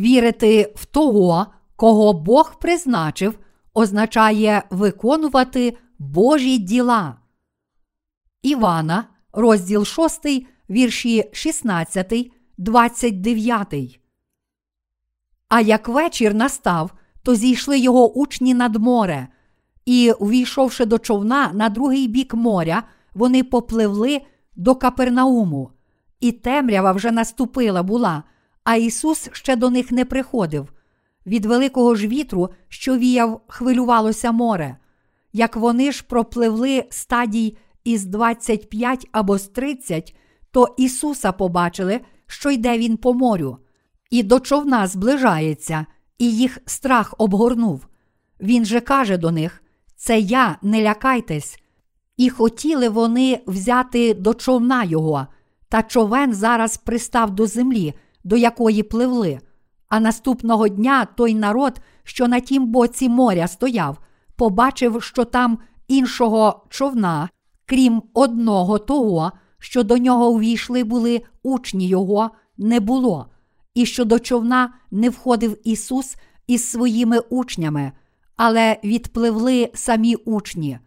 Вірити в того, кого Бог призначив, означає виконувати Божі діла. Івана, розділ 6, вірші 16, 29. А як вечір настав, то зійшли його учні над море, і, увійшовши до човна на другий бік моря, вони попливли до Капернауму. І темрява вже наступила була, а Ісус ще до них не приходив. Від великого ж вітру, що віяв, хвилювалося море. Як вони ж пропливли стадій із 25 або з 30, то Ісуса побачили, що йде Він по морю, і до човна зближається, і їх страх обгорнув. Він же каже до них: Це я, не лякайтесь. І хотіли вони взяти до човна його, та човен зараз пристав до землі, до якої пливли. А наступного дня той народ, що на тім боці моря стояв, побачив, що там іншого човна, крім одного того, що до нього увійшли були учні його, не було, і що до човна не входив Ісус із своїми учнями, але відпливли самі учні.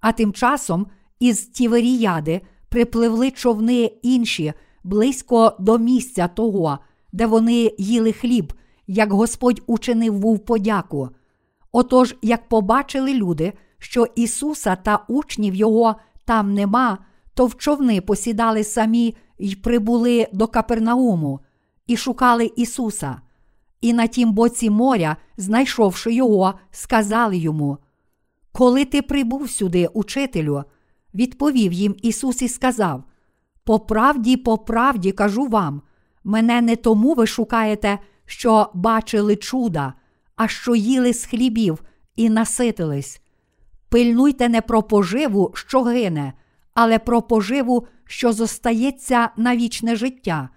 А тим часом із Тіверіяди припливли човни інші близько до місця того, де вони їли хліб, як Господь учинив був подяку. Отож, як побачили люди, що Ісуса та учнів Його там нема, то в човни посідали самі й прибули до Капернауму і шукали Ісуса. І на тім боці моря, знайшовши його, сказали йому: Коли ти прибув сюди, учителю, відповів їм Ісус і сказав: По правді, по правді кажу вам, мене не тому ви шукаєте, що бачили чуда, а що їли з хлібів і наситились. Пильнуйте не про поживу, що гине, але про поживу, що зостається на вічне життя,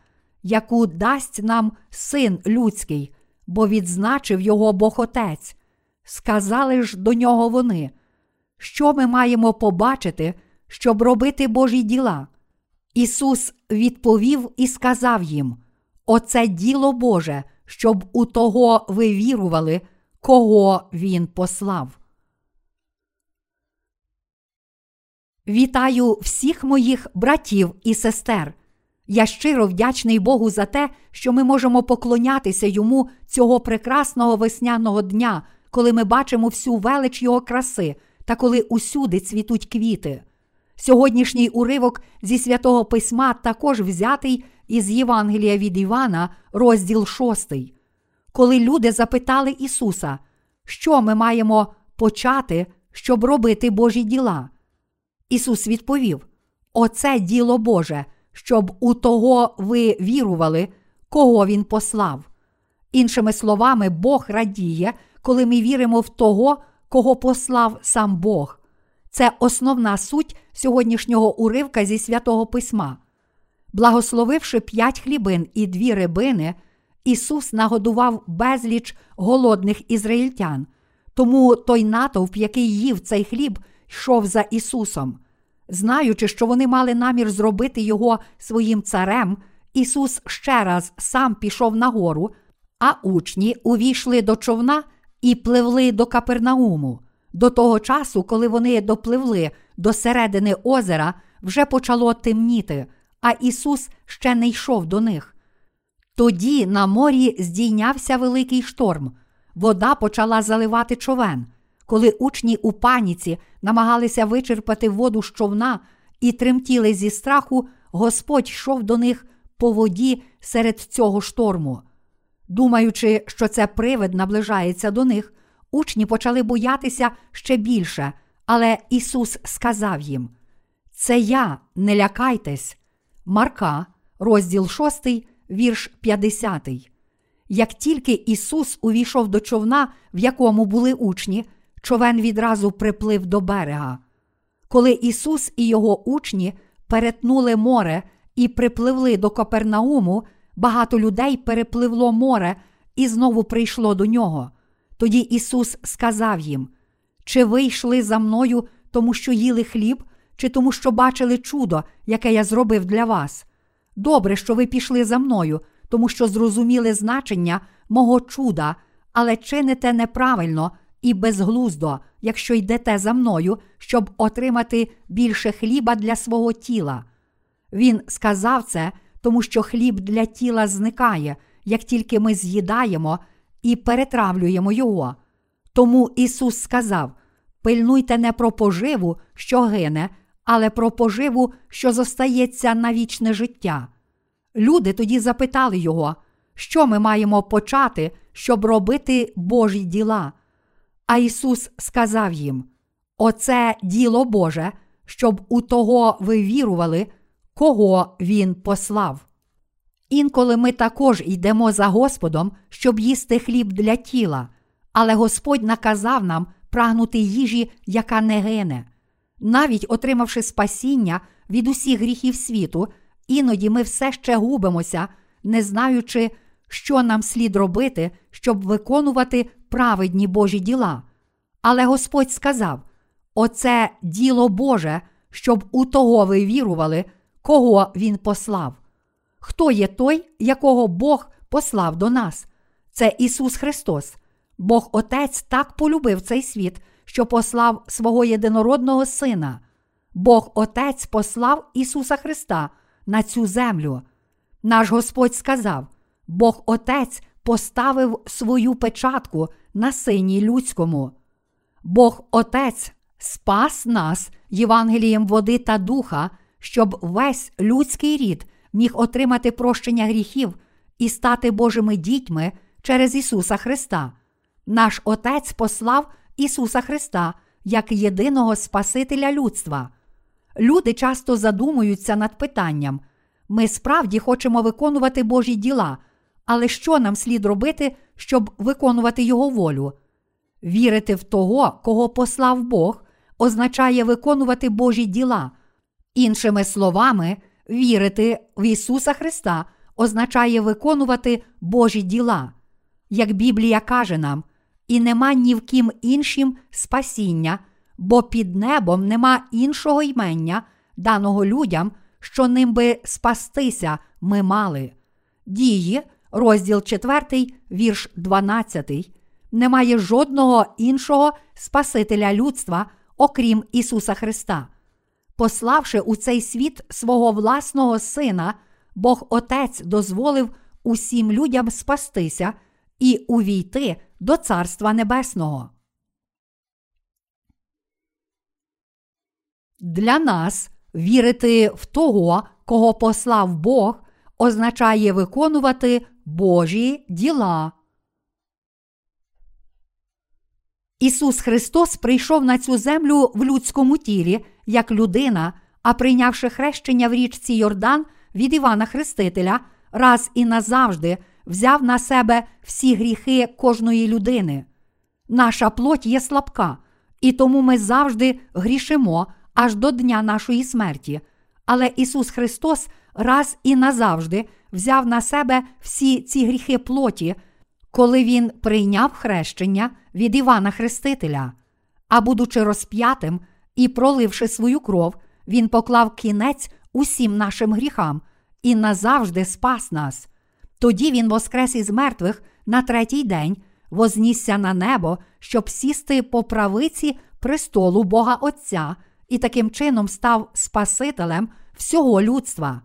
яку дасть нам син людський, бо відзначив його Бог Отець. Сказали ж до нього вони, що ми маємо побачити, щоб робити Божі діла. Ісус відповів і сказав їм: Оце діло Боже, щоб у того ви вірували, кого Він послав. Вітаю всіх моїх братів і сестер. Я щиро вдячний Богу за те, що ми можемо поклонятися йому цього прекрасного весняного дня, коли ми бачимо всю велич його краси та коли усюди цвітуть квіти. Сьогоднішній уривок зі святого письма також взятий із Євангелія від Івана, розділ 6. Коли люди запитали Ісуса, що ми маємо почати, щоб робити Божі діла. Ісус відповів: Оце діло Боже, щоб у того ви вірували, кого Він послав. Іншими словами, Бог радіє, коли ми віримо в того, кого послав сам Бог. Це основна суть сьогоднішнього уривка зі святого Письма. Благословивши п'ять хлібин і дві рибини, Ісус нагодував безліч голодних ізраїльтян. Тому той натовп, який їв цей хліб, йшов за Ісусом. Знаючи, що вони мали намір зробити Його своїм царем, Ісус ще раз сам пішов на гору, а учні увійшли до човна і пливли до Капернауму. До того часу, коли вони допливли до середини озера, вже почало темніти, а Ісус ще не йшов до них. Тоді на морі здійнявся великий шторм, вода почала заливати човен. Коли учні у паніці намагалися вичерпати воду з човна і тремтіли зі страху, Господь йшов до них по воді серед цього шторму. Думаючи, що це привид наближається до них, учні почали боятися ще більше, але Ісус сказав їм: Це я, не лякайтесь. Марка, розділ 6, вірш 50. Як тільки Ісус увійшов до човна, в якому були учні, човен відразу приплив до берега. Коли Ісус і його учні перетнули море і припливли до Копернауму, багато людей перепливло море і знову прийшло до нього. Тоді Ісус сказав їм: Чи ви йшли за мною, тому що їли хліб, чи тому, що бачили чудо, яке я зробив для вас? Добре, що ви пішли за мною, тому що зрозуміли значення мого чуда, але чините неправильно і безглуздо, якщо йдете за мною, щоб отримати більше хліба для свого тіла. Він сказав це, тому що хліб для тіла зникає, як тільки ми з'їдаємо і перетравлюємо його. Тому Ісус сказав: пильнуйте не про поживу, що гине, але про поживу, що зостається на вічне життя. Люди тоді запитали його, що ми маємо почати, щоб робити Божі діла. А Ісус сказав їм: Оце діло Боже, щоб у того ви вірували, кого Він послав. Інколи ми також йдемо за Господом, щоб їсти хліб для тіла, але Господь наказав нам прагнути їжі, яка не гине. Навіть отримавши спасіння від усіх гріхів світу, іноді ми все ще губимося, не знаючи, що нам слід робити, щоб виконувати праведні Божі діла. Але Господь сказав: Оце діло Боже, щоб у того ви вірували, кого Він послав. Хто є той, якого Бог послав до нас? Це Ісус Христос. Бог Отець так полюбив цей світ, що послав свого єдинородного Сина. Бог Отець послав Ісуса Христа на цю землю. Наш Господь сказав: Бог Отець поставив свою печатку на сині людському. Бог Отець спас нас Євангелієм води та духа, щоб весь людський рід міг отримати прощення гріхів і стати Божими дітьми через Ісуса Христа. Наш Отець послав Ісуса Христа як єдиного Спасителя людства. Люди часто задумуються над питанням: ми справді хочемо виконувати Божі діла, але що нам слід робити, щоб виконувати Його волю? Вірити в того, кого послав Бог, означає виконувати Божі діла. Іншими словами, вірити в Ісуса Христа означає виконувати Божі діла. Як Біблія каже нам, і нема ні в ким іншим спасіння, бо під небом нема іншого ймення, даного людям, що ним би спастися ми мали. Дії, розділ 4, вірш 12. Немає жодного іншого Спасителя людства, окрім Ісуса Христа. Пославши у цей світ свого власного Сина, Бог Отець дозволив усім людям спастися і увійти до Царства Небесного. Для нас вірити в того, кого послав Бог, означає виконувати Божі діла. Ісус Христос прийшов на цю землю в людському тілі як людина, а прийнявши хрещення в річці Йордан від Івана Хрестителя, раз і назавжди взяв на себе всі гріхи кожної людини. Наша плоть є слабка, і тому ми завжди грішимо аж до дня нашої смерті. Але Ісус Христос раз і назавжди взяв на себе всі ці гріхи плоті, коли Він прийняв хрещення від Івана Хрестителя. А будучи розп'ятим і проливши свою кров, Він поклав кінець усім нашим гріхам і назавжди спас нас. Тоді Він воскрес із мертвих на третій день, вознісся на небо, щоб сісти по правиці престолу Бога Отця і таким чином став Спасителем всього людства.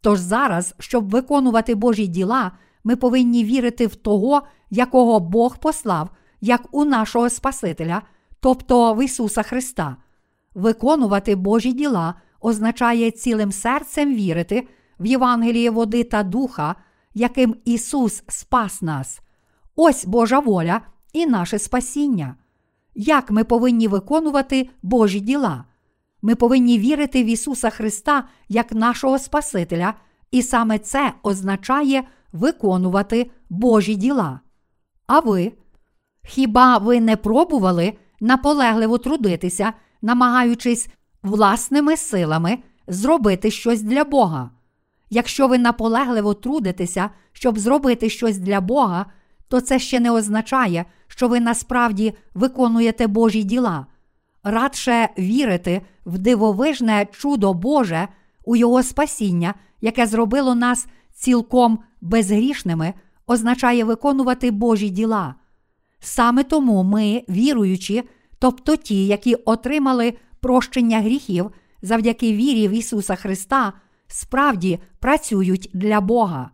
Тож зараз, щоб виконувати Божі діла, ми повинні вірити в того, якого Бог послав, як у нашого Спасителя, тобто в Ісуса Христа. Виконувати Божі діла означає цілим серцем вірити в Євангеліє води та духа, яким Ісус спас нас. Ось Божа воля і наше спасіння. Як ми повинні виконувати Божі діла? Ми повинні вірити в Ісуса Христа як нашого Спасителя, і саме це означає виконувати Божі діла. А ви? Хіба ви не пробували наполегливо трудитися, намагаючись власними силами зробити щось для Бога? Якщо ви наполегливо трудитеся, щоб зробити щось для Бога, то це ще не означає, що ви насправді виконуєте Божі діла. Радше вірити в дивовижне чудо Боже у Його спасіння, яке зробило нас цілком безгрішними означає виконувати Божі діла. Саме тому ми, віруючі, тобто ті, які отримали прощення гріхів завдяки вірі в Ісуса Христа, справді працюють для Бога.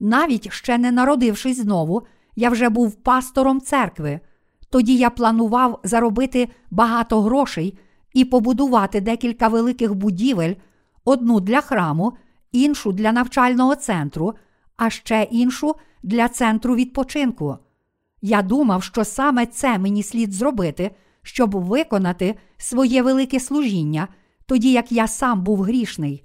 Навіть ще не народившись знову, я вже був пастором церкви. Тоді я планував заробити багато грошей і побудувати декілька великих будівель, одну для храму, іншу для навчального центру, а ще іншу для центру відпочинку. Я думав, що саме це мені слід зробити, щоб виконати своє велике служіння, тоді як я сам був грішний.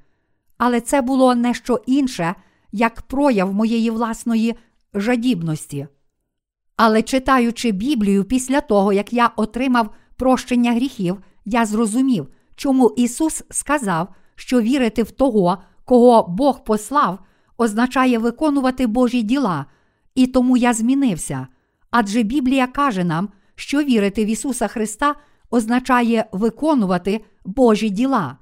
Але це було не що інше, як прояв моєї власної жадібності. Але читаючи Біблію після того, як я отримав прощення гріхів, я зрозумів, чому Ісус сказав, що вірити в того, кого Бог послав, означає виконувати Божі діла, і тому я змінився. Адже Біблія каже нам, що вірити в Ісуса Христа означає виконувати Божі діла.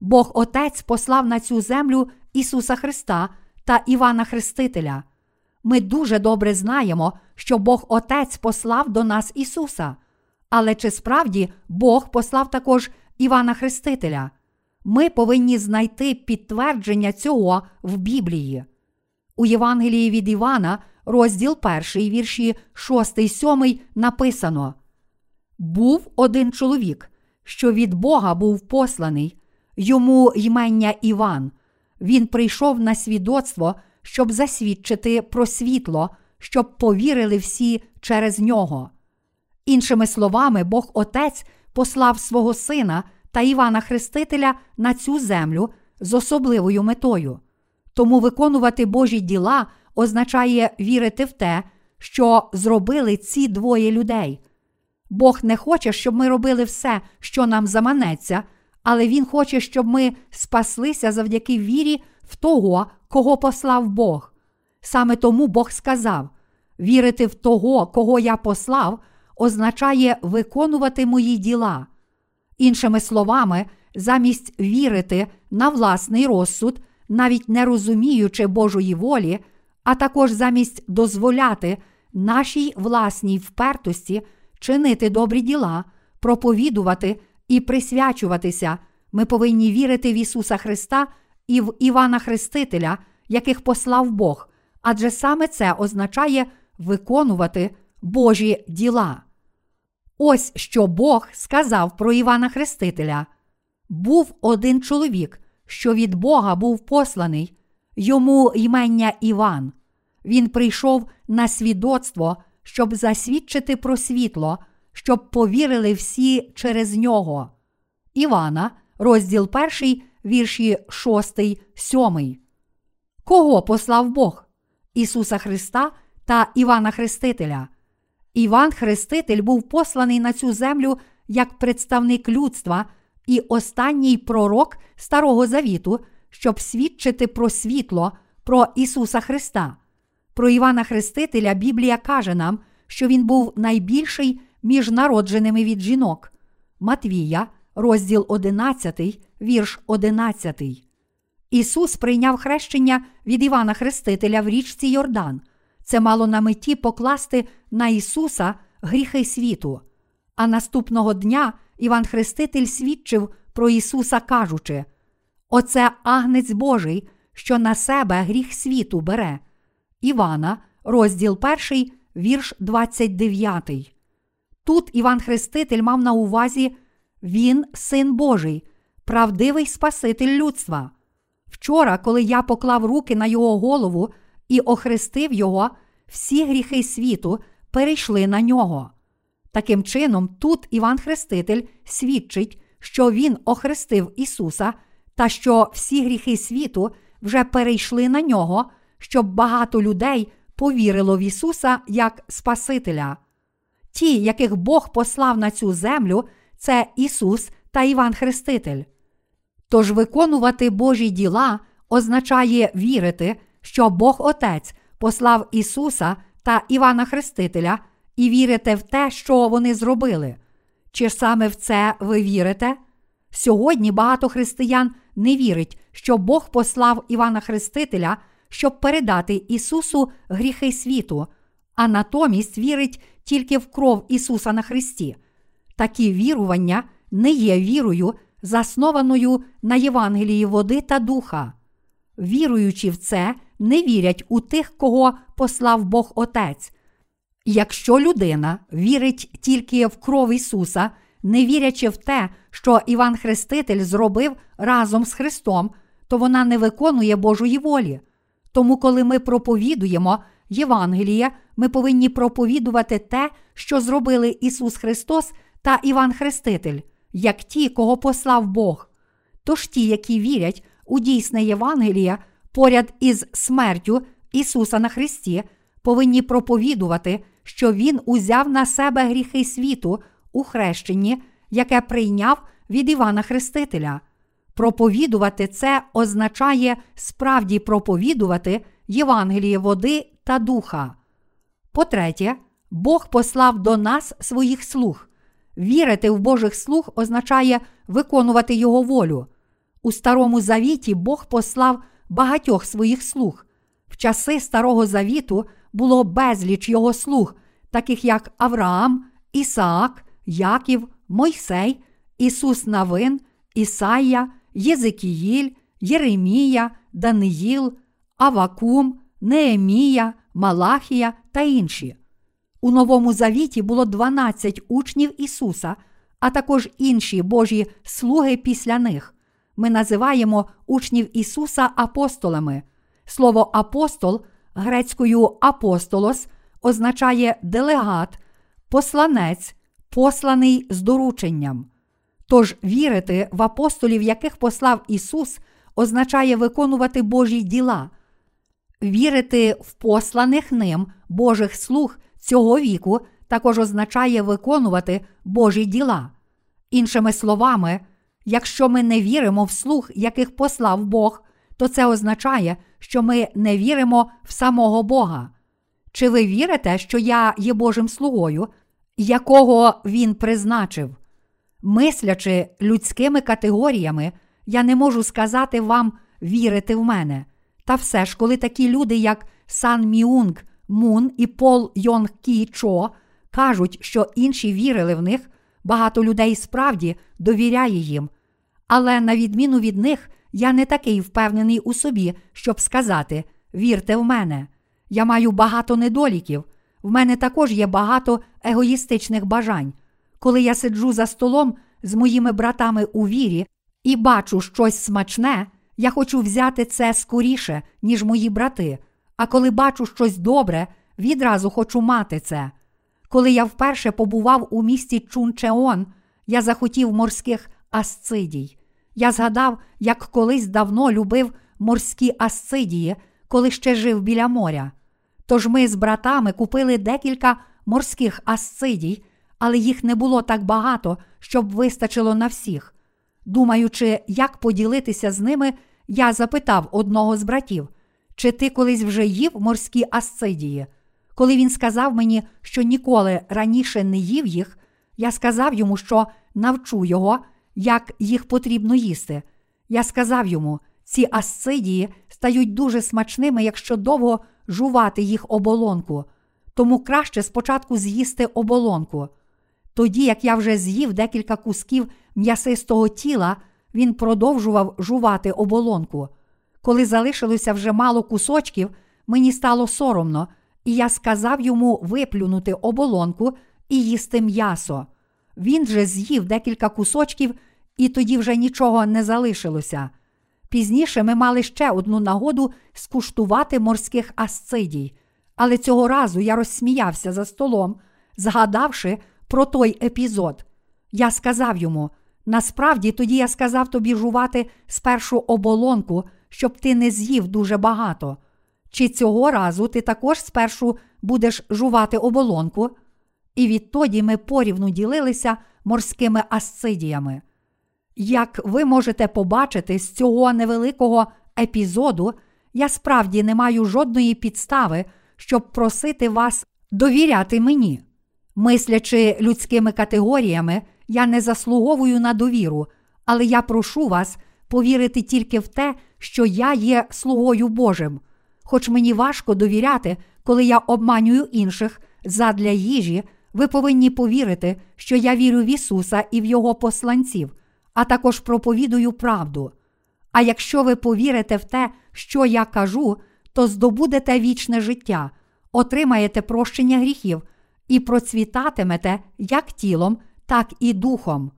Бог Отець послав на цю землю Ісуса Христа та Івана Хрестителя. Ми дуже добре знаємо, що Бог Отець послав до нас Ісуса. Але чи справді Бог послав також Івана Хрестителя? Ми повинні знайти підтвердження цього в Біблії. У Євангелії від Івана, розділ 1, вірші 6, 7 написано: Був один чоловік, що від Бога був посланий, йому ймення Іван. Він прийшов на свідоцтво, щоб засвідчити про світло, щоб повірили всі через нього. Іншими словами, Бог Отець послав свого Сина та Івана Хрестителя на цю землю з особливою метою. Тому виконувати Божі діла означає вірити в те, що зробили ці двоє людей. Бог не хоче, щоб ми робили все, що нам заманеться, але Він хоче, щоб ми спаслися завдяки вірі в того, кого послав Бог. Саме тому Бог сказав: вірити в того, кого я послав, означає виконувати мої діла. Іншими словами, замість вірити на власний розсуд, навіть не розуміючи Божої волі, а також замість дозволяти нашій власній впертості чинити добрі діла, проповідувати і присвячуватися, ми повинні вірити в Ісуса Христа і в Івана Хрестителя, яких послав Бог, адже саме це означає виконувати Божі діла. Ось що Бог сказав про Івана Хрестителя. Був один чоловік, що від Бога був посланий, йому ймення Іван. Він прийшов на свідоцтво, щоб засвідчити про світло, щоб повірили всі через нього. Івана, розділ 1, вірші 6, 7. Кого послав Бог? Ісуса Христа та Івана Хрестителя. Іван Хреститель був посланий на цю землю як представник людства і останній пророк Старого Завіту, щоб свідчити про світло, про Ісуса Христа. Про Івана Хрестителя Біблія каже нам, що він був найбільший між народженими від жінок. Матвія, розділ 11, вірш 11. Ісус прийняв хрещення від Івана Хрестителя в річці Йордан. Це мало на меті покласти на Ісуса гріхи світу. А наступного дня Іван Хреститель свідчив про Ісуса, кажучи: Оце агнець Божий, що на себе гріх світу бере. Івана, розділ 1, вірш 29. Тут Іван Хреститель мав на увазі Він син Божий, правдивий Спаситель людства. Вчора, коли я поклав руки на його голову і охрестив його, всі гріхи світу перейшли на нього. Таким чином, тут Іван Хреститель свідчить, що Він охрестив Ісуса та що всі гріхи світу вже перейшли на нього, щоб багато людей повірило в Ісуса як Спасителя. Ті, яких Бог послав на цю землю, це Ісус та Іван Хреститель. Тож виконувати Божі діла означає вірити, що Бог Отець послав Ісуса та Івана Хрестителя, і вірите в те, що вони зробили. Чи саме в це ви вірите? Сьогодні багато християн не вірить, що Бог послав Івана Хрестителя, щоб передати Ісусу гріхи світу, а натомість вірить тільки в кров Ісуса на Христі. Такі вірування не є вірою, заснованою на Євангелії води та духа. Віруючи в це, не вірять у тих, кого послав Бог Отець. Якщо людина вірить тільки в кров Ісуса, не вірячи в те, що Іван Хреститель зробив разом з Христом, то вона не виконує Божої волі. Тому, коли ми проповідуємо Євангеліє, ми повинні проповідувати те, що зробили Ісус Христос та Іван Хреститель, як ті, кого послав Бог. Тож ті, які вірять у дійсне Євангеліє поряд із смертю Ісуса на Христі, повинні проповідувати, що Він узяв на себе гріхи світу у хрещенні, яке прийняв від Івана Хрестителя. Проповідувати це означає справді проповідувати Євангеліє води та духа. По-третє, Бог послав до нас своїх слуг. Вірити в Божих слуг означає виконувати Його волю. У Старому Завіті Бог послав багатьох своїх слуг. В часи Старого Завіту було безліч його слуг, таких як Авраам, Ісаак, Яків, Мойсей, Ісус Навин, Ісая, Єзикіїль, Єремія, Даниїл, Авакум, Неемія, Малахія та інші. У Новому Завіті було 12 учнів Ісуса, а також інші Божі слуги після них. Ми називаємо учнів Ісуса апостолами. Слово апостол грецькою апостолос означає делегат, посланець, посланий з дорученням. Тож вірити в апостолів, яких послав Ісус, означає виконувати Божі діла. Вірити в посланих ним Божих слуг цього віку також означає виконувати Божі діла. Іншими словами, якщо ми не віримо в слуг, яких послав Бог, то це означає, що ми не віримо в самого Бога. Чи ви вірите, що я є Божим слугою, якого Він призначив? Мислячи людськими категоріями, я не можу сказати вам вірити в мене. Та все ж, коли такі люди, як Сан Міунг Мун і Пол Йонг Кі Чо кажуть, що інші вірили в них, багато людей справді довіряє їм. Але на відміну від них, я не такий впевнений у собі, щоб сказати вірте в мене. Я маю багато недоліків. В мене також є багато егоїстичних бажань. Коли я сиджу за столом з моїми братами у вірі і бачу щось смачне, я хочу взяти це скоріше, ніж мої брати. А коли бачу щось добре, відразу хочу мати це. Коли я вперше побував у місті Чунчеон, я захотів морських асцидій. Я згадав, як колись давно любив морські асцидії, коли ще жив біля моря. Тож ми з братами купили декілька морських асцидій, але їх не було так багато, щоб вистачило на всіх. Думаючи, як поділитися з ними, я запитав одного з братів, чи ти колись вже їв морські асцидії? Коли він сказав мені, що ніколи раніше не їв їх, я сказав йому, що навчу його, як їх потрібно їсти. Я сказав йому, ці асцидії стають дуже смачними, якщо довго жувати їх оболонку, тому краще спочатку з'їсти оболонку. Тоді, як я вже з'їв декілька кусків м'ясистого тіла, він продовжував жувати оболонку. Коли залишилося вже мало кусочків, мені стало соромно, і я сказав йому виплюнути оболонку і їсти м'ясо. Він же з'їв декілька кусочків, і тоді вже нічого не залишилося. Пізніше ми мали ще одну нагоду скуштувати морських асцидій, але цього разу я розсміявся за столом, згадавши про той епізод. Я сказав йому: насправді тоді я сказав тобі жувати спершу оболонку, щоб ти не з'їв дуже багато. Чи цього разу ти також спершу будеш жувати оболонку? І відтоді ми порівну ділилися морськими асцидіями. Як ви можете побачити з цього невеликого епізоду, я справді не маю жодної підстави, щоб просити вас довіряти мені. Мислячи людськими категоріями, я не заслуговую на довіру, але я прошу вас повірити тільки в те, що я є слугою Божим. Хоч мені важко довіряти, коли я обманюю інших задля їжі, ви повинні повірити, що я вірю в Ісуса і в Його посланців, а також проповідую правду. А якщо ви повірите в те, що я кажу, то здобудете вічне життя, отримаєте прощення гріхів і процвітатимете як тілом, так і духом.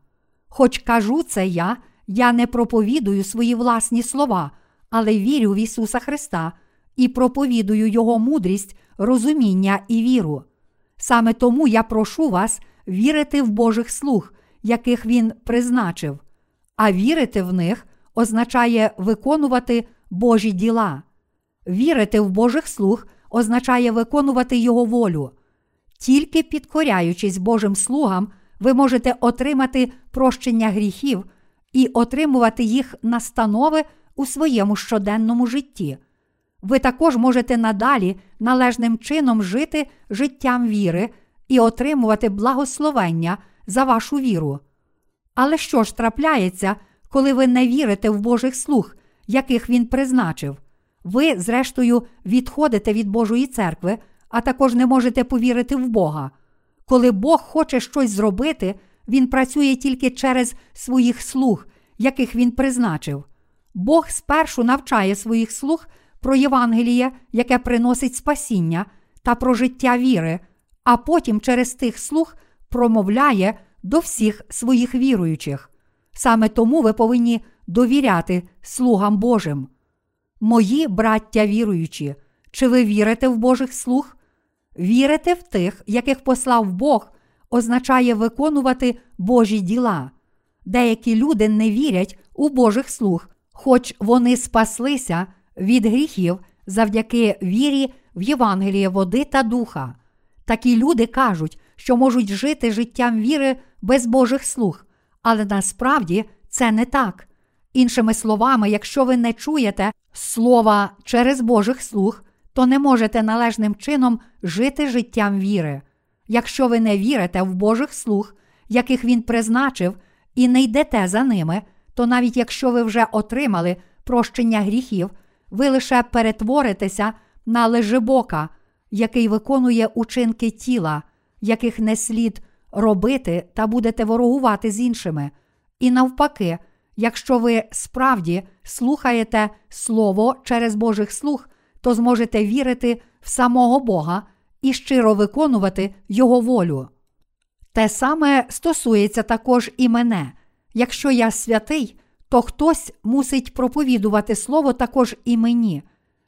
Хоч кажу це я, я не проповідую свої власні слова, але вірю в Ісуса Христа і проповідую Його мудрість, розуміння і віру. Саме тому я прошу вас вірити в Божих слуг, яких Він призначив, а вірити в них означає виконувати Божі діла. Вірити в Божих слуг означає виконувати Його волю. Тільки підкоряючись Божим слугам, ви можете отримати прощення гріхів і отримувати їх настанови у своєму щоденному житті. Ви також можете надалі належним чином жити життям віри і отримувати благословення за вашу віру. Але що ж трапляється, коли ви не вірите в Божих слуг, яких він призначив? Ви, зрештою, відходите від Божої церкви, а також не можете повірити в Бога. Коли Бог хоче щось зробити, Він працює тільки через своїх слуг, яких він призначив. Бог спершу навчає своїх слуг про Євангеліє, яке приносить спасіння, та про життя віри, а потім через тих слуг промовляє до всіх своїх віруючих. Саме тому ви повинні довіряти слугам Божим. Мої браття віруючі, чи ви вірите в Божих слуг? Вірити в тих, яких послав Бог, означає виконувати Божі діла. Деякі люди не вірять у Божих слуг, хоч вони спаслися від гріхів завдяки вірі в Євангеліє води та духа. Такі люди кажуть, що можуть жити життям віри без Божих слуг, але насправді це не так. Іншими словами, якщо ви не чуєте слова через Божих слуг, то не можете належним чином жити життям віри. Якщо ви не вірите в Божих слуг, яких Він призначив, і не йдете за ними, то навіть якщо ви вже отримали прощення гріхів, ви лише перетворитеся на лежебока, який виконує учинки тіла, яких не слід робити та будете ворогувати з іншими. І навпаки, якщо ви справді слухаєте Слово через Божих слуг, то зможете вірити в самого Бога і щиро виконувати Його волю. Те саме стосується також і мене. Якщо я святий, то хтось мусить проповідувати Слово також і мені.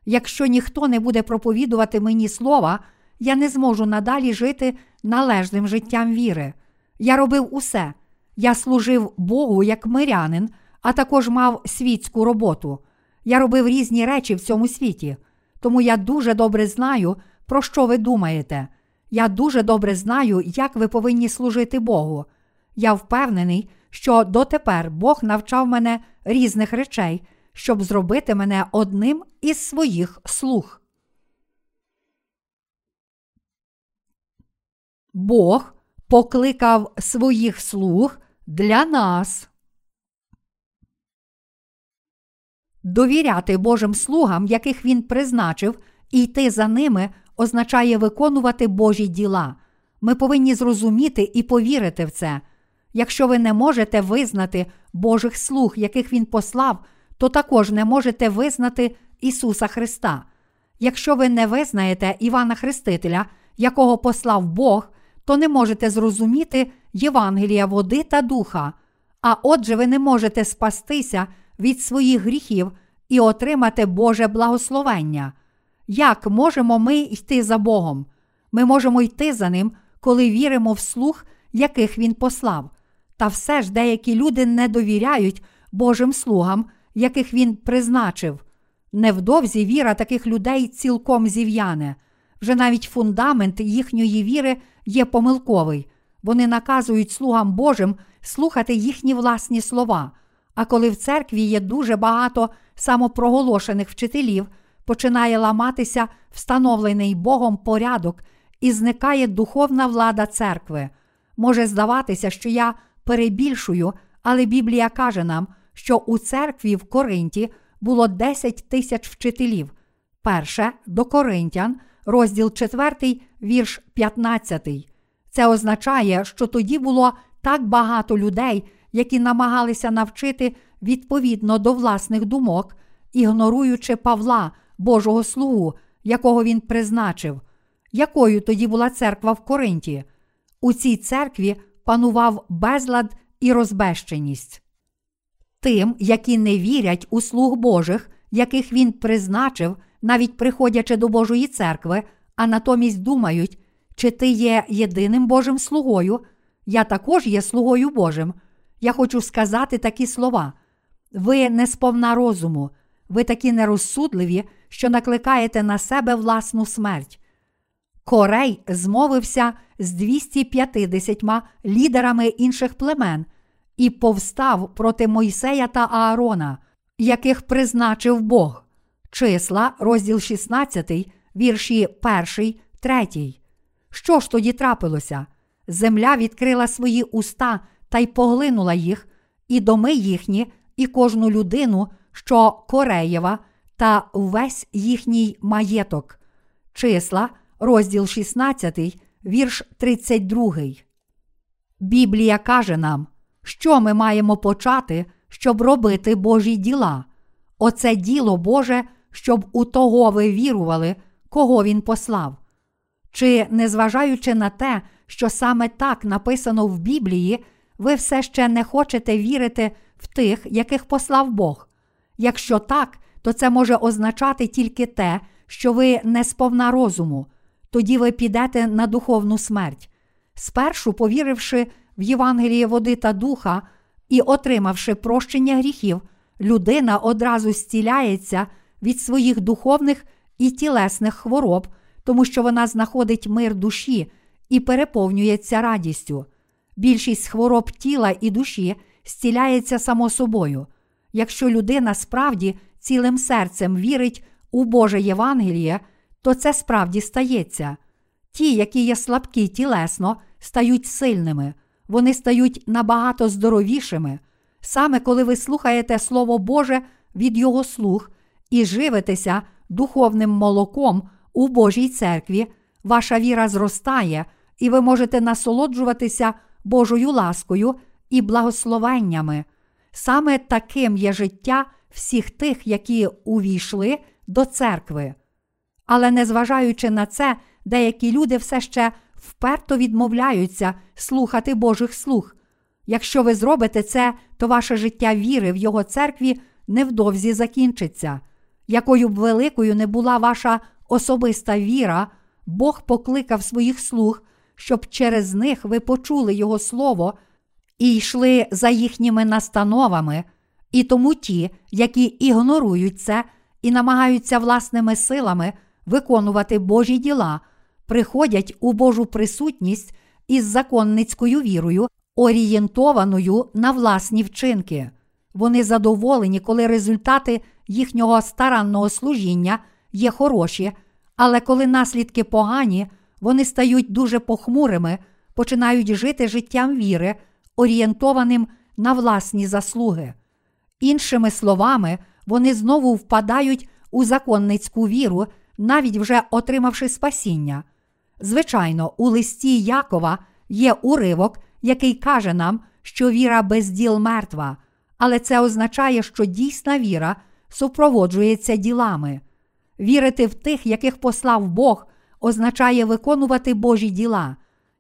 Якщо ніхто не буде проповідувати мені слова, я не зможу надалі жити належним життям віри. Я робив усе. Я служив Богу як мирянин, а також мав світську роботу. Я робив різні речі в цьому світі. Тому я дуже добре знаю, про що ви думаєте. Я дуже добре знаю, як ви повинні служити Богу. Я впевнений, що дотепер Бог навчав мене різних речей, щоб зробити мене одним із своїх слуг. Бог покликав своїх слуг для нас. Довіряти Божим слугам, яких він призначив, і йти за ними означає виконувати Божі діла. Ми повинні зрозуміти і повірити в це. Якщо ви не можете визнати Божих слуг, яких Він послав, то також не можете визнати Ісуса Христа. Якщо ви не визнаєте Івана Хрестителя, якого послав Бог, то не можете зрозуміти Євангелія води та духа, а отже, ви не можете спастися від своїх гріхів і отримати Боже благословення. Як можемо ми йти за Богом? Ми можемо йти за Ним, коли віримо в слух, яких Він послав. Та все ж деякі люди не довіряють Божим слугам, яких Він призначив. Невдовзі віра таких людей цілком зів'яне. Вже навіть фундамент їхньої віри є помилковий. Вони наказують слугам Божим слухати їхні власні слова. А коли в церкві є дуже багато самопроголошених вчителів, починає ламатися встановлений Богом порядок і зникає духовна влада церкви. Може здаватися, що я перебільшую, але Біблія каже нам, що у церкві в Коринті було 10 тисяч вчителів. Перше до Коринтян, розділ 4, вірш 15. Це означає, що тоді було так багато людей, які намагалися навчити відповідно до власних думок, ігноруючи Павла, Божого Слугу, якого він призначив. Якою тоді була церква в Коринті? У цій церкві панував безлад і розбещеність. Тим, які не вірять у слуг Божих, яких він призначив, навіть приходячи до Божої церкви, а натомість думають, чи ти є єдиним Божим слугою, я також є слугою Божим. Я хочу сказати такі слова. Ви не сповна розуму, ви такі нерозсудливі, що накликаєте на себе власну смерть. Корей змовився з 250 лідерами інших племен і повстав проти Мойсея та Аарона, яких призначив Бог. Числа, розділ 16, вірші 1, 3. Що ж тоді трапилося? Земля відкрила свої уста та й поглинула їх, і доми їхні, і кожну людину, що Кореєва, та весь їхній маєток. Числа, розділ 16, вірш 32. Біблія каже нам, що ми маємо почати, щоб робити Божі діла. Оце діло Боже, щоб у того ви вірували, кого Він послав. Чи, незважаючи на те, що саме так написано в Біблії, ви все ще не хочете вірити в тих, яких послав Бог? Якщо так, то це може означати тільки те, що ви не сповна розуму, тоді ви підете на духовну смерть. Спершу, повіривши в Євангеліє води та духа і отримавши прощення гріхів, людина одразу зціляється від своїх духовних і тілесних хвороб, тому що вона знаходить мир душі і переповнюється радістю. Більшість хвороб тіла і душі зціляється само собою. Якщо людина справді цілим серцем вірить у Боже Євангеліє, то це справді стається. Ті, які є слабкі тілесно, стають сильними, вони стають набагато здоровішими. Саме коли ви слухаєте Слово Боже від Його слух і живетеся духовним молоком у Божій церкві, ваша віра зростає, і ви можете насолоджуватися Божою ласкою і благословеннями. Саме таким є життя всіх тих, які увійшли до церкви. Але незважаючи на це, деякі люди все ще вперто відмовляються слухати Божих слух. Якщо ви зробите це, то ваше життя віри в Його церкві невдовзі закінчиться. Якою б великою не була ваша особиста віра, Бог покликав своїх слуг, щоб через них ви почули Його Слово і йшли за їхніми настановами, і тому ті, які ігнорують це і намагаються власними силами виконувати Божі діла, приходять у Божу присутність із законницькою вірою, орієнтованою на власні вчинки. Вони задоволені, коли результати їхнього старанного служіння є хороші, але коли наслідки погані, вони стають дуже похмурими, починають жити життям віри, орієнтованим на власні заслуги. Іншими словами, вони знову впадають у законницьку віру, навіть вже отримавши спасіння. Звичайно, у листі Якова є уривок, який каже нам, що віра без діл мертва, але це означає, що дійсна віра супроводжується ділами. Вірити в тих, яких послав Бог, означає виконувати Божі діла.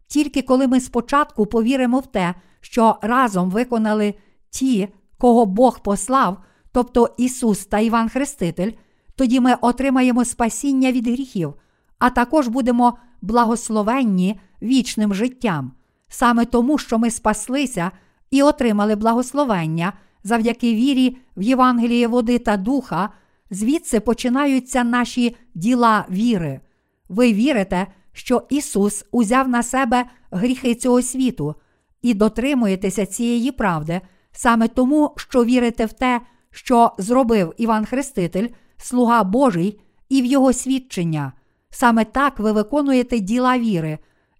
Тільки коли ми спочатку повіримо в те, що разом виконали ті, кого Бог послав, тобто Ісус та Іван Хреститель, тоді ми отримаємо спасіння від гріхів, а також будемо благословенні вічним життям, саме тому, що ми спаслися і отримали благословення завдяки вірі в Євангеліє води та духа, звідси починаються наші діла віри. Ви вірите, що Ісус узяв на себе гріхи цього світу і дотримуєтеся цієї правди, саме тому, що вірите в те, що зробив Іван Хреститель, слуга Божий, і в Його свідчення. Саме так ви виконуєте діла віри,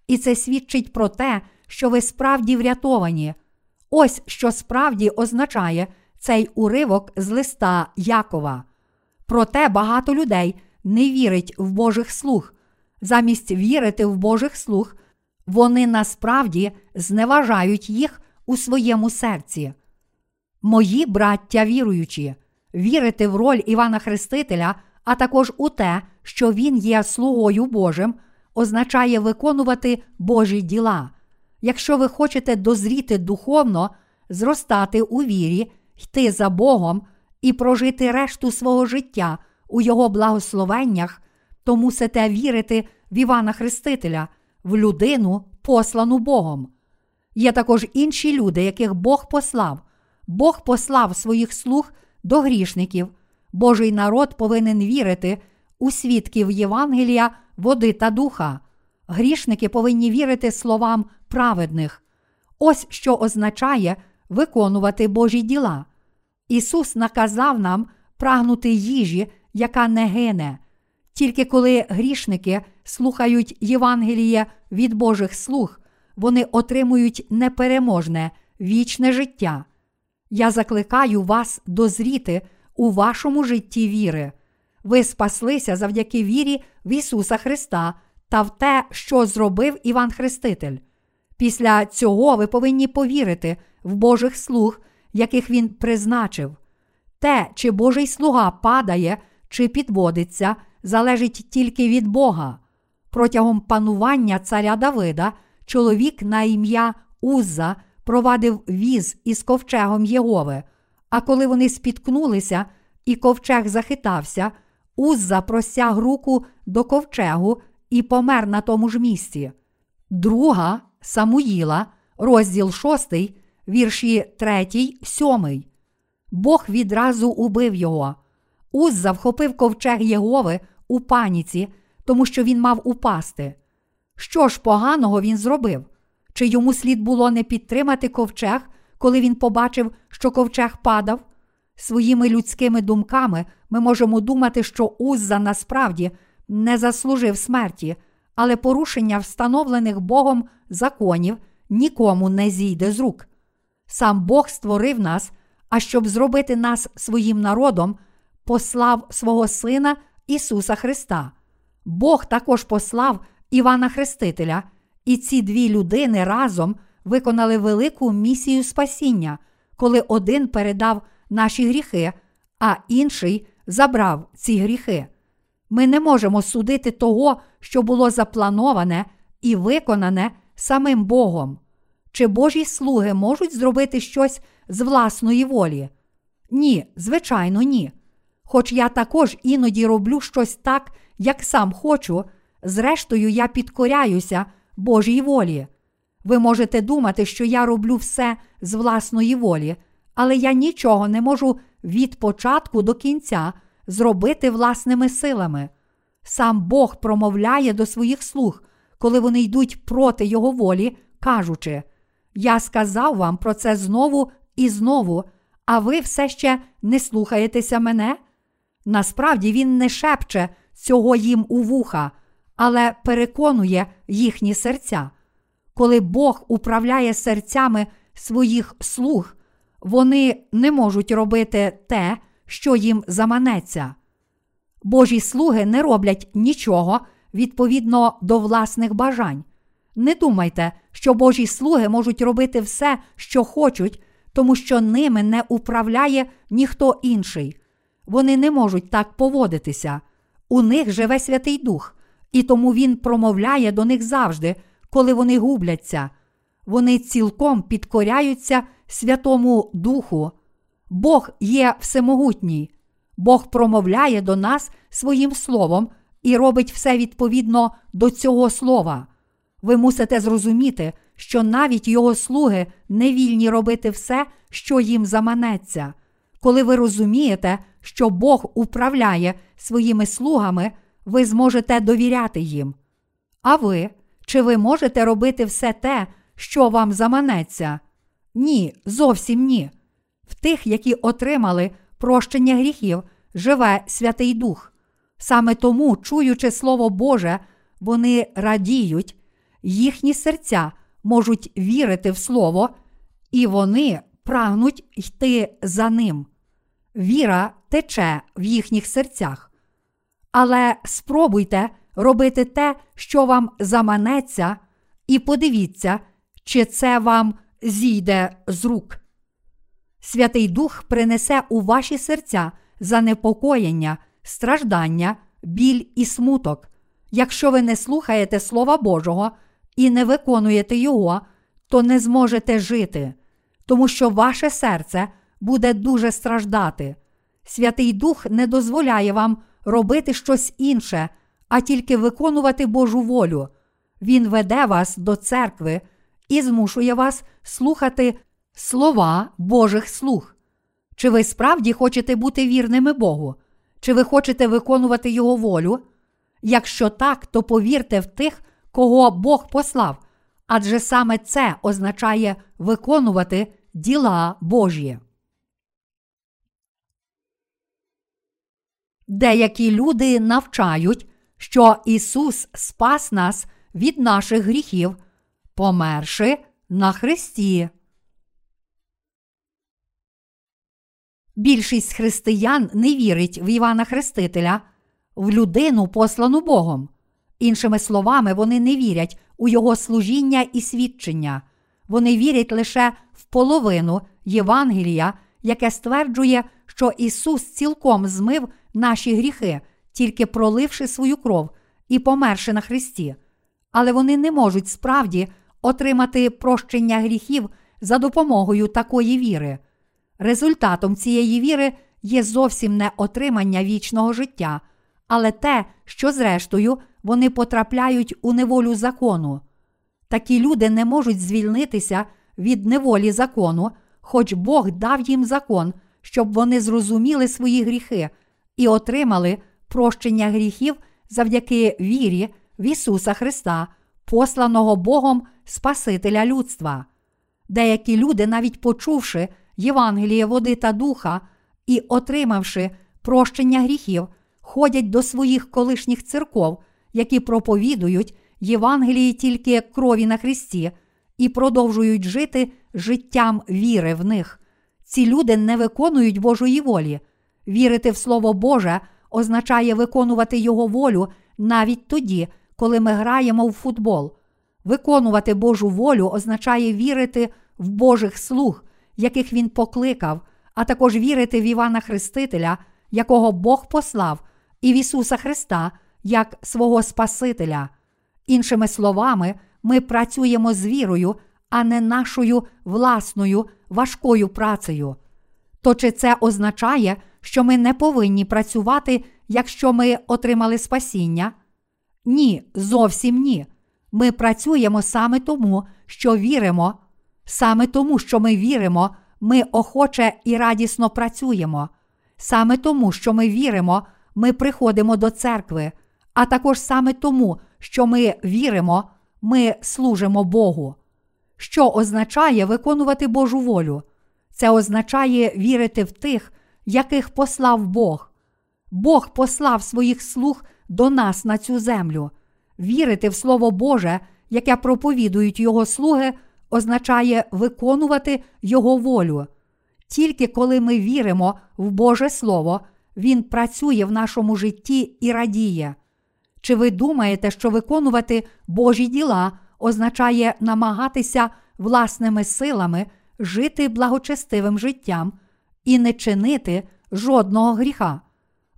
і це свідчить про те, що ви справді врятовані. Ось що справді означає цей уривок з листа Якова. Проте багато людей не вірить в Божих слуг. Замість вірити в Божих слуг, вони насправді зневажають їх у своєму серці. Мої браття віруючі, вірити в роль Івана Хрестителя, а також у те, що Він є слугою Божим, означає виконувати Божі діла. Якщо ви хочете дозріти духовно, зростати у вірі, йти за Богом і прожити решту свого життя у Його благословеннях, то мусите вірити в Івана Хрестителя, в людину, послану Богом. Є також інші люди, яких Бог послав. Бог послав своїх слуг до грішників. Божий народ повинен вірити у свідків Євангелія, води та духа. Грішники повинні вірити словам праведних. Ось що означає виконувати Божі діла. Ісус наказав нам прагнути їжі, яка не гине. Тільки коли грішники слухають Євангеліє від Божих слуг, вони отримують непереможне вічне життя. Я закликаю вас дозріти у вашому житті віри. Ви спаслися завдяки вірі в Ісуса Христа та в те, що зробив Іван Хреститель. Після цього ви повинні повірити в Божих слуг, яких Він призначив. Те, чи Божий слуга падає чи підводиться, залежить тільки від Бога. Протягом панування царя Давида чоловік на ім'я Узза провадив віз із ковчегом Єгови, а коли вони спіткнулися і ковчег захитався, Узза простяг руку до ковчегу і помер на тому ж місці. Друга Самуїла, розділ 6, вірші 3, 7. Бог відразу убив його. Узза вхопив ковчег Єгови у паніці, тому що він мав упасти. Що ж поганого він зробив? Чи йому слід було не підтримати ковчег, коли він побачив, що ковчег падав? Своїми людськими думками ми можемо думати, що Узза насправді не заслужив смерті, але порушення встановлених Богом законів нікому не зійде з рук. Сам Бог створив нас, а щоб зробити нас своїм народом, послав свого Сина Ісуса Христа. Бог також послав Івана Хрестителя, і ці дві людини разом виконали велику місію спасіння, коли один передав наші гріхи, а інший забрав ці гріхи. Ми не можемо судити того, що було заплановане і виконане самим Богом. Чи Божі слуги можуть зробити щось з власної волі? Ні, звичайно, ні. Хоч я також іноді роблю щось так, як сам хочу, зрештою, я підкоряюся Божій волі. Ви можете думати, що я роблю все з власної волі, але я нічого не можу від початку до кінця зробити власними силами. Сам Бог промовляє до своїх слуг, коли вони йдуть проти Його волі, кажучи: Я сказав вам про це знову і знову, а ви все ще не слухаєтеся мене? Насправді він не шепче цього їм у вуха, але переконує їхні серця. Коли Бог управляє серцями своїх слуг, вони не можуть робити те, що їм заманеться. Божі слуги не роблять нічого відповідно до власних бажань. Не думайте, що Божі слуги можуть робити все, що хочуть, тому що ними не управляє ніхто інший. Вони не можуть так поводитися. У них живе Святий Дух, і тому Він промовляє до них завжди, коли вони губляться. Вони цілком підкоряються Святому Духу. Бог є всемогутній, Бог промовляє до нас своїм словом і робить все відповідно до цього слова. Ви мусите зрозуміти, що навіть його слуги не вільні робити все, що їм заманеться. Коли ви розумієте, що Бог управляє своїми слугами, ви зможете довіряти їм. А ви, чи ви можете робити все те, що вам заманеться? Ні, зовсім ні. В тих, які отримали прощення гріхів, живе Святий Дух. Саме тому, чуючи Слово Боже, вони радіють, їхні серця можуть вірити в Слово, і вони прагнуть йти за ним. Віра тече в їхніх серцях. Але спробуйте робити те, що вам заманеться, і подивіться, чи це вам зійде з рук. Святий Дух принесе у ваші серця занепокоєння, страждання, біль і смуток. Якщо ви не слухаєте Слова Божого і не виконуєте Його, то не зможете жити, тому що ваше серце буде дуже страждати. Святий Дух не дозволяє вам робити щось інше, а тільки виконувати Божу волю. Він веде вас до церкви і змушує вас слухати слова Божих слуг. Чи ви справді хочете бути вірними Богу? Чи ви хочете виконувати Його волю? Якщо так, то повірте в тих, кого Бог послав, адже саме це означає виконувати діла Божі. Деякі люди навчають, що Ісус спас нас від наших гріхів, померши на Христі. Більшість християн не вірить в Івана Хрестителя, в людину, послану Богом. Іншими словами, вони не вірять у Його служіння і свідчення. Вони вірять лише в половину Євангелія, яке стверджує, що Ісус цілком змив наші гріхи, тільки проливши свою кров і померши на Христі. Але вони не можуть справді отримати прощення гріхів за допомогою такої віри. Результатом цієї віри є зовсім не отримання вічного життя, але те, що, зрештою, вони потрапляють у неволю закону. Такі люди не можуть звільнитися від неволі закону, хоч Бог дав їм закон, щоб вони зрозуміли свої гріхи і отримали прощення гріхів завдяки вірі в Ісуса Христа, посланого Богом Спасителя людства. Деякі люди, навіть почувши Євангеліє води та духа і отримавши прощення гріхів, ходять до своїх колишніх церков, які проповідують Євангелії тільки крові на Христі, і продовжують жити життям віри в них. Ці люди не виконують Божої волі. Вірити в Слово Боже означає виконувати Його волю навіть тоді, коли ми граємо в футбол. Виконувати Божу волю означає вірити в Божих слуг, яких Він покликав, а також вірити в Івана Хрестителя, якого Бог послав, і в Ісуса Христа як свого Спасителя. Іншими словами, ми працюємо з вірою, а не нашою власною важкою працею. То чи це означає, що ми не повинні працювати, якщо ми отримали спасіння? Ні, зовсім ні. Ми працюємо саме тому, що віримо, саме тому, що ми віримо, ми охоче і радісно працюємо. Саме тому, що ми віримо, ми приходимо до церкви, а також саме тому, що ми віримо, ми служимо Богу. Що означає виконувати Божу волю? Це означає вірити в тих, яких послав Бог. Бог послав своїх слуг до нас на цю землю. Вірити в Слово Боже, яке проповідують Його слуги, означає виконувати Його волю. Тільки коли ми віримо в Боже Слово, Він працює в нашому житті і радіє. Чи ви думаєте, що виконувати Божі діла означає намагатися власними силами жити благочестивим життям і не чинити жодного гріха?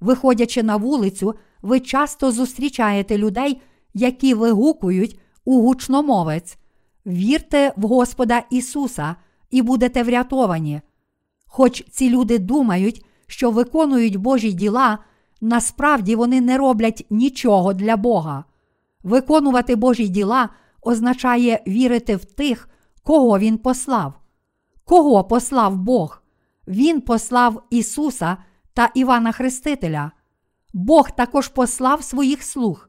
Виходячи на вулицю, ви часто зустрічаєте людей, які вигукують у гучномовець. Вірте в Господа Ісуса і будете врятовані. Хоч ці люди думають, що виконують Божі діла, насправді вони не роблять нічого для Бога. Виконувати Божі діла означає вірити в тих, кого Він послав. Кого послав Бог? Він послав Ісуса та Івана Хрестителя. Бог також послав своїх слуг.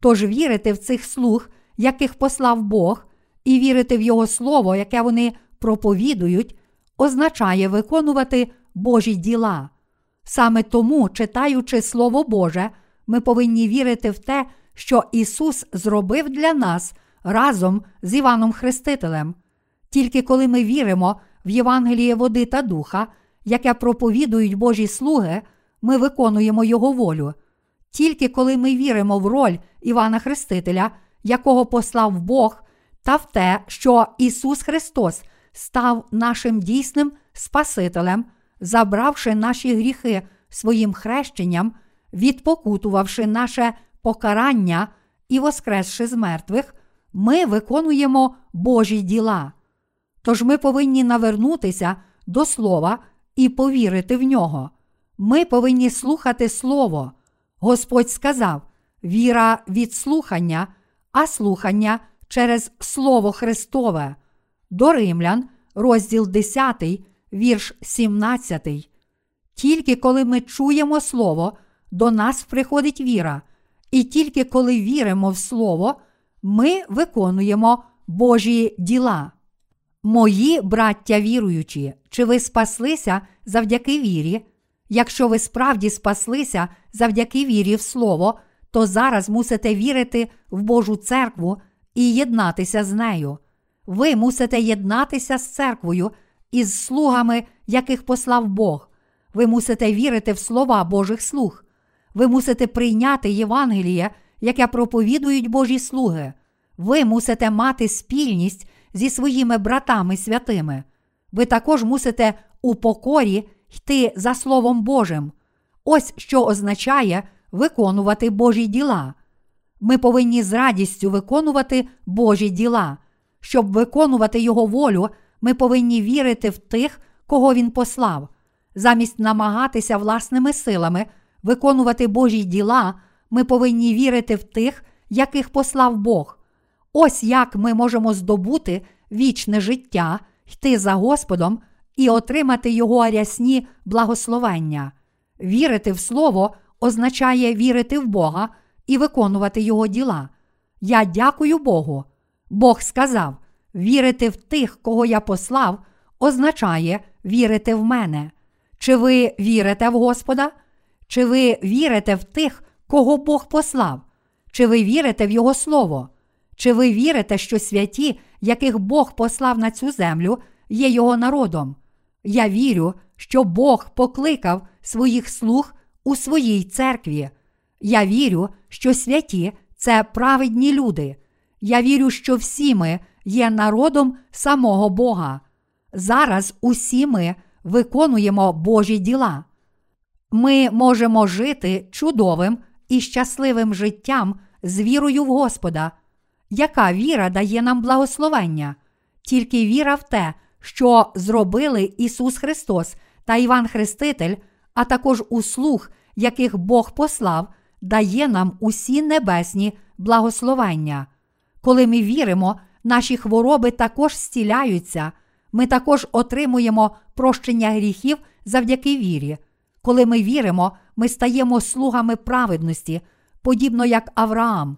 Тож вірити в цих слуг, яких послав Бог, і вірити в Його Слово, яке вони проповідують, означає виконувати Божі діла. Саме тому, читаючи Слово Боже, ми повинні вірити в те, що Ісус зробив для нас разом з Іваном Хрестителем. Тільки коли ми віримо в Євангеліє води та духа, яке проповідують Божі слуги, ми виконуємо Його волю. Тільки коли ми віримо в роль Івана Хрестителя, якого послав Бог, та в те, що Ісус Христос став нашим дійсним Спасителем, забравши наші гріхи своїм хрещенням, відпокутувавши наше покарання і воскресши з мертвих, ми виконуємо Божі діла. Тож ми повинні навернутися до Слова і повірити в нього. Ми повинні слухати Слово. Господь сказав: віра від слухання, а слухання через Слово Христове. До Римлян, розділ 10, вірш 17. Тільки коли ми чуємо Слово, до нас приходить віра, і тільки коли віримо в Слово, ми виконуємо Божі діла. Мої браття віруючі, чи ви спаслися завдяки вірі? Якщо ви справді спаслися завдяки вірі в Слово, то зараз мусите вірити в Божу церкву і єднатися з нею. Ви мусите єднатися з церквою із слугами, яких послав Бог. Ви мусите вірити в слова Божих слуг. Ви мусите прийняти Євангеліє, яке проповідують Божі слуги. Ви мусите мати спільність зі своїми братами святими. Ви також мусите у покорі йти за Словом Божим. Ось що означає виконувати Божі діла. Ми повинні з радістю виконувати Божі діла. Щоб виконувати Його волю, ми повинні вірити в тих, кого Він послав. Замість намагатися власними силами виконувати Божі діла, ми повинні вірити в тих, яких послав Бог. Ось як ми можемо здобути вічне життя, йти за Господом і отримати Його рясні благословення. Вірити в Слово означає вірити в Бога і виконувати Його діла. Я дякую Богу. Бог сказав: вірити в тих, кого я послав, означає вірити в мене. Чи ви вірите в Господа? Чи ви вірите в тих, кого Бог послав? Чи ви вірите в Його Слово? Чи ви вірите, що святі, яких Бог послав на цю землю, є Його народом? Я вірю, що Бог покликав своїх слуг у своїй церкві. Я вірю, що святі це праведні люди. Я вірю, що всі ми є народом самого Бога. Зараз усі ми виконуємо Божі діла. Ми можемо жити чудовим і щасливим життям з вірою в Господа. Яка віра дає нам благословення? Тільки віра в те, що зробили Ісус Христос та Іван Хреститель, а також услуг, яких Бог послав, дає нам усі небесні благословення. Коли ми віримо, наші хвороби також зціляються, ми також отримуємо прощення гріхів завдяки вірі. Коли ми віримо, ми стаємо слугами праведності, подібно як Авраам.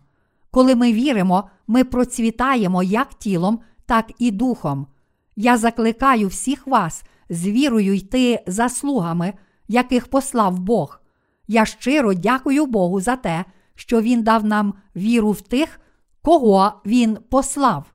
Коли ми віримо, ми процвітаємо як тілом, так і духом. Я закликаю всіх вас з вірою йти за слугами, яких послав Бог. Я щиро дякую Богу за те, що Він дав нам віру в тих, кого Він послав.